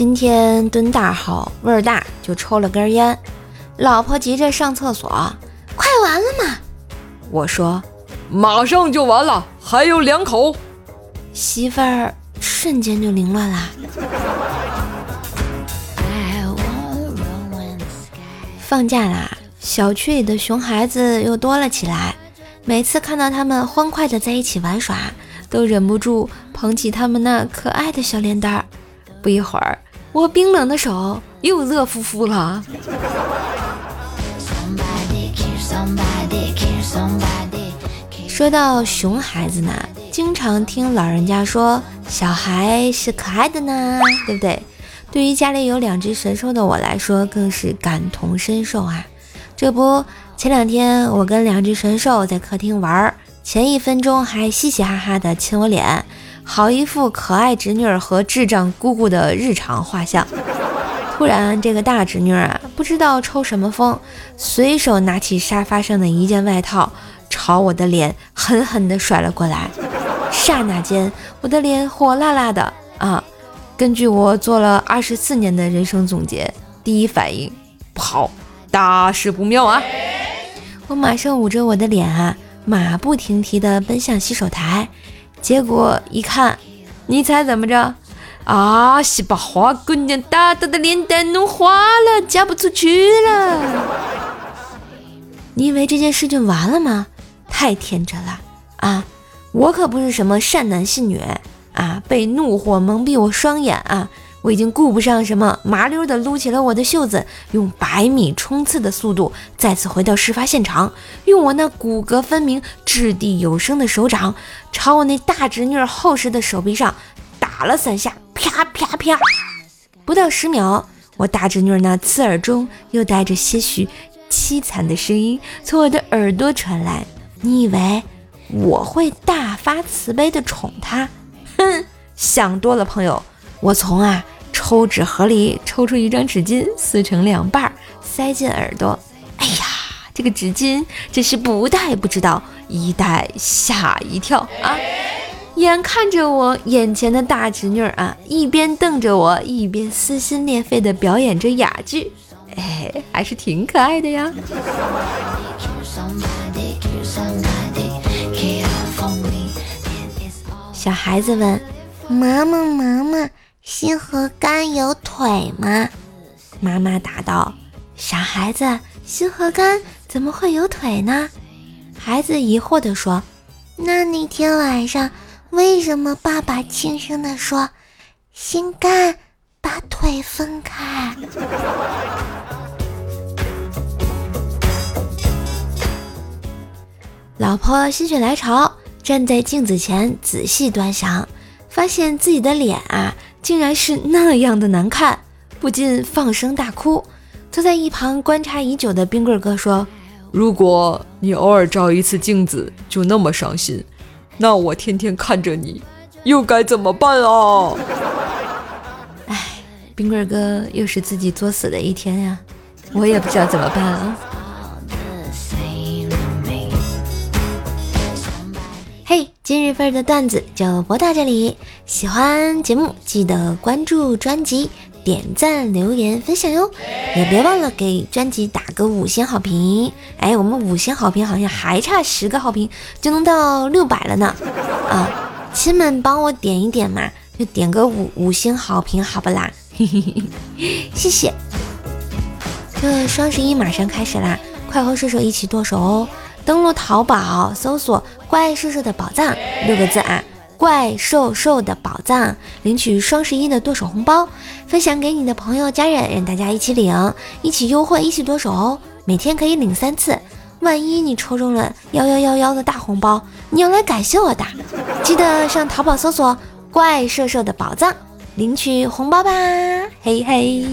今天蹲大号味儿大，就抽了根烟。老婆急着上厕所，快完了吗？我说马上就完了，还有两口。媳妇儿瞬间就凌乱啦。放假啦，小区里的熊孩子又多了起来。每次看到他们欢快的在一起玩耍，都忍不住捧起他们那可爱的小脸蛋儿。不一会儿。我冰冷的手又热乎乎了。说到熊孩子呢，经常听老人家说小孩是可爱的呢，对不对？对于家里有两只神兽的我来说，更是感同身受啊。这不，前两天我跟两只神兽在客厅玩，前一分钟还嘻嘻哈哈的亲我脸。好一副可爱侄女儿和智障姑姑的日常画像。突然，这个大侄女啊，不知道抽什么风，随手拿起沙发上的一件外套，朝我的脸狠狠地甩了过来。刹那间，我的脸火辣辣的啊！根据我做了二十四年的人生总结，第一反应不好，大事不妙啊！我马上捂着我的脸啊，马不停蹄地奔向洗手台。结果一看，你猜怎么着？啊，是把花姑娘大大的脸蛋弄花了，嫁不出去了。你以为这件事就完了吗？太天真了啊！我可不是什么善男信女啊，被怒火蒙蔽我双眼啊！我已经顾不上什么，麻溜的撸起了我的袖子，用百米冲刺的速度再次回到事发现场，用我那骨骼分明、掷地有声的手掌，朝我那大侄女厚实的手臂上打了三下，啪啪啪！不到十秒，我大侄女那刺耳中又带着些许凄惨的声音从我的耳朵传来：“你以为我会大发慈悲的宠她？哼，想多了，朋友。”我从啊抽纸盒里抽出一张纸巾，撕成两半，塞进耳朵。哎呀，这个纸巾真是不戴不知道，一戴吓一跳啊！眼看着我眼前的大侄女啊，一边瞪着我，一边撕心裂肺地表演着哑剧，哎，还是挺可爱的呀。小孩子问妈妈：“妈妈。”心和肝有腿吗？妈妈答道：“傻孩子，心和肝怎么会有腿呢？”孩子疑惑地说：“那那天晚上为什么爸爸轻声地说，心肝把腿分开？”老婆心血来潮，站在镜子前仔细端详，发现自己的脸啊。竟然是那样的难看，不禁放声大哭。坐在一旁观察已久的冰棍哥说：“如果你偶尔照一次镜子就那么伤心，那我天天看着你，又该怎么办啊？”哎，冰棍哥又是自己作死的一天呀，我也不知道怎么办了。嘿，今日份的段子就播到这里。喜欢节目记得关注专辑、点赞、留言、分享哟，也别忘了给专辑打个五星好评。哎，我们五星好评好像还差十个好评就能到六百了呢。啊，亲们帮我点一点嘛，就点个五五星好评好不啦？谢谢。这双十一马上开始啦，快和射手一起剁手哦！登录淘宝搜索“怪兽兽的宝藏”六个字啊，“怪兽兽的宝藏”，领取双十一的剁手红包，分享给你的朋友家人，让大家一起领，一起优惠，一起剁手哦！每天可以领三次，万一你抽中了幺幺幺幺的大红包，你要来感谢我的，记得上淘宝搜索“怪兽兽的宝藏”，领取红包吧！嘿嘿。